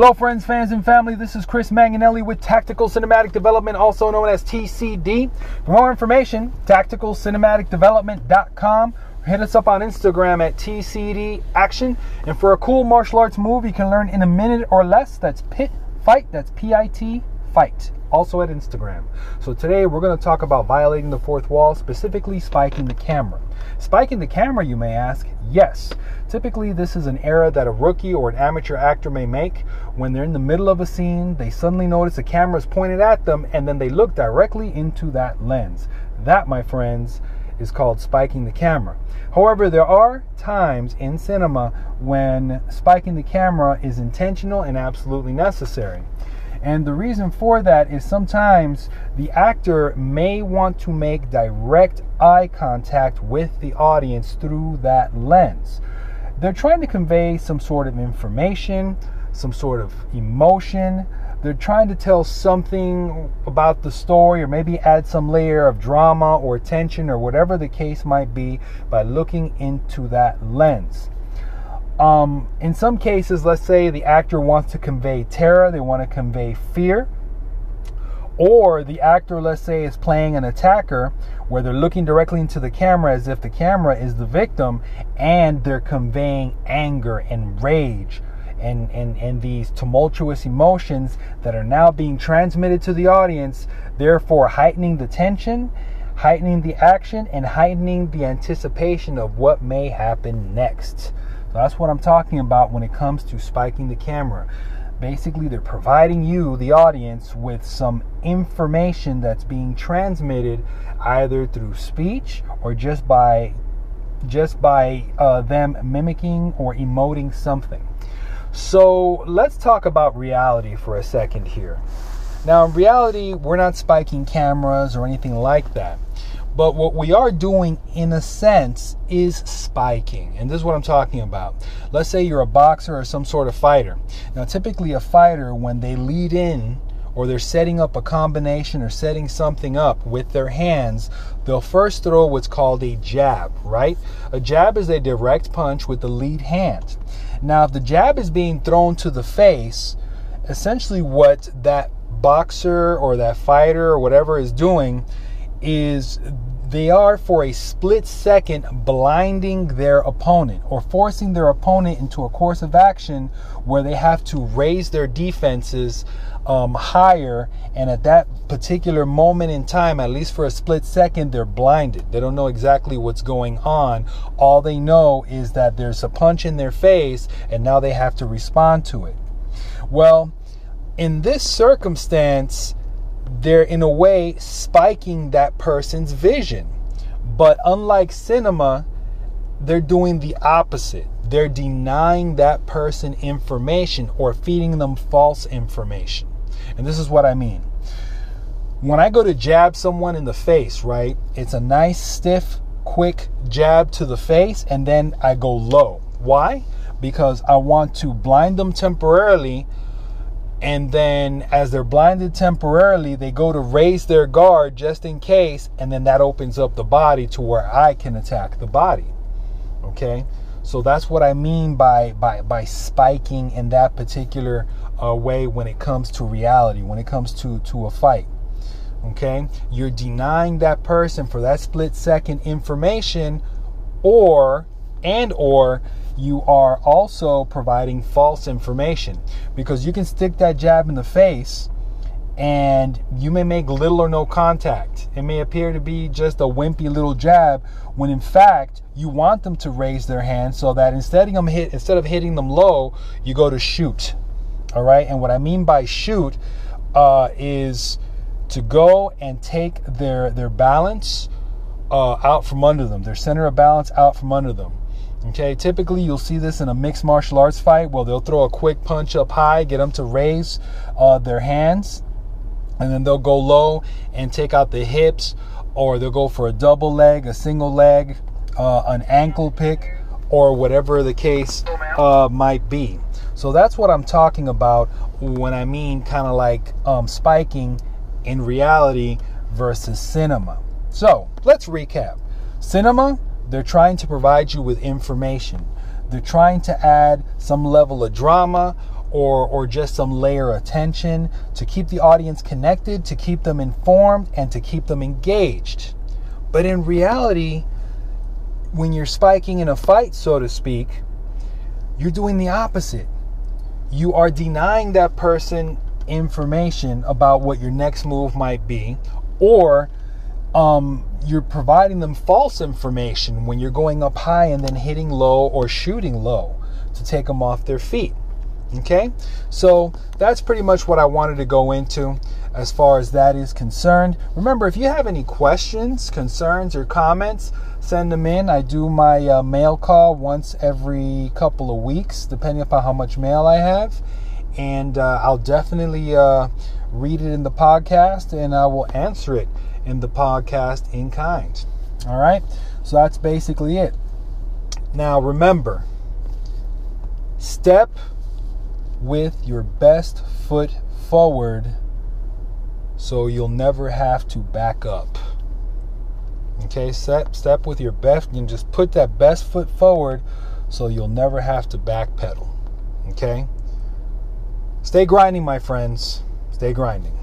Hello, friends, fans, and family. This is Chris Manganelli with Tactical Cinematic Development, also known as TCD. For more information, tacticalcinematicdevelopment.com. Hit us up on Instagram at TCD Action. And for a cool martial arts move you can learn in a minute or less, that's Pit Fight. That's P I T Fight also at Instagram. So today we're going to talk about violating the fourth wall, specifically spiking the camera. Spiking the camera, you may ask? Yes. Typically, this is an error that a rookie or an amateur actor may make when they're in the middle of a scene, they suddenly notice the camera is pointed at them, and then they look directly into that lens. That, my friends, is called spiking the camera. However, there are times in cinema when spiking the camera is intentional and absolutely necessary. And the reason for that is sometimes the actor may want to make direct eye contact with the audience through that lens. They're trying to convey some sort of information, some sort of emotion. They're trying to tell something about the story or maybe add some layer of drama or tension or whatever the case might be by looking into that lens. Um, in some cases, let's say the actor wants to convey terror, they want to convey fear, or the actor, let's say, is playing an attacker where they're looking directly into the camera as if the camera is the victim and they're conveying anger and rage and, and, and these tumultuous emotions that are now being transmitted to the audience, therefore heightening the tension, heightening the action, and heightening the anticipation of what may happen next. So that's what I'm talking about when it comes to spiking the camera. Basically, they're providing you, the audience, with some information that's being transmitted either through speech or just by just by uh, them mimicking or emoting something. So let's talk about reality for a second here. Now, in reality, we're not spiking cameras or anything like that. But what we are doing, in a sense, is spiking. And this is what I'm talking about. Let's say you're a boxer or some sort of fighter. Now, typically, a fighter, when they lead in or they're setting up a combination or setting something up with their hands, they'll first throw what's called a jab, right? A jab is a direct punch with the lead hand. Now, if the jab is being thrown to the face, essentially what that boxer or that fighter or whatever is doing is they are for a split second blinding their opponent or forcing their opponent into a course of action where they have to raise their defenses um, higher. And at that particular moment in time, at least for a split second, they're blinded. They don't know exactly what's going on. All they know is that there's a punch in their face and now they have to respond to it. Well, in this circumstance, they're in a way spiking that person's vision. But unlike cinema, they're doing the opposite. They're denying that person information or feeding them false information. And this is what I mean. When I go to jab someone in the face, right, it's a nice, stiff, quick jab to the face, and then I go low. Why? Because I want to blind them temporarily and then as they're blinded temporarily they go to raise their guard just in case and then that opens up the body to where i can attack the body okay? So that's what i mean by by by spiking in that particular uh, way when it comes to reality when it comes to to a fight okay? You're denying that person for that split second information or and or you are also providing false information because you can stick that jab in the face and you may make little or no contact. It may appear to be just a wimpy little jab when in fact you want them to raise their hand so that instead of them hit instead of hitting them low, you go to shoot. All right, and what I mean by shoot uh, is to go and take their their balance uh, out from under them, their center of balance out from under them. Okay, typically you'll see this in a mixed martial arts fight where they'll throw a quick punch up high, get them to raise uh, their hands, and then they'll go low and take out the hips, or they'll go for a double leg, a single leg, uh, an ankle pick, or whatever the case uh, might be. So that's what I'm talking about when I mean kind of like um, spiking in reality versus cinema. So let's recap. Cinema they're trying to provide you with information. They're trying to add some level of drama or or just some layer of tension to keep the audience connected, to keep them informed and to keep them engaged. But in reality, when you're spiking in a fight, so to speak, you're doing the opposite. You are denying that person information about what your next move might be, or um, you're providing them false information when you're going up high and then hitting low or shooting low to take them off their feet. Okay, so that's pretty much what I wanted to go into as far as that is concerned. Remember, if you have any questions, concerns, or comments, send them in. I do my uh, mail call once every couple of weeks, depending upon how much mail I have. And uh, I'll definitely uh, read it in the podcast and I will answer it in the podcast in kind. All right, so that's basically it. Now, remember, step with your best foot forward so you'll never have to back up. Okay, step step with your best and just put that best foot forward so you'll never have to backpedal. Okay? Stay grinding, my friends. Stay grinding.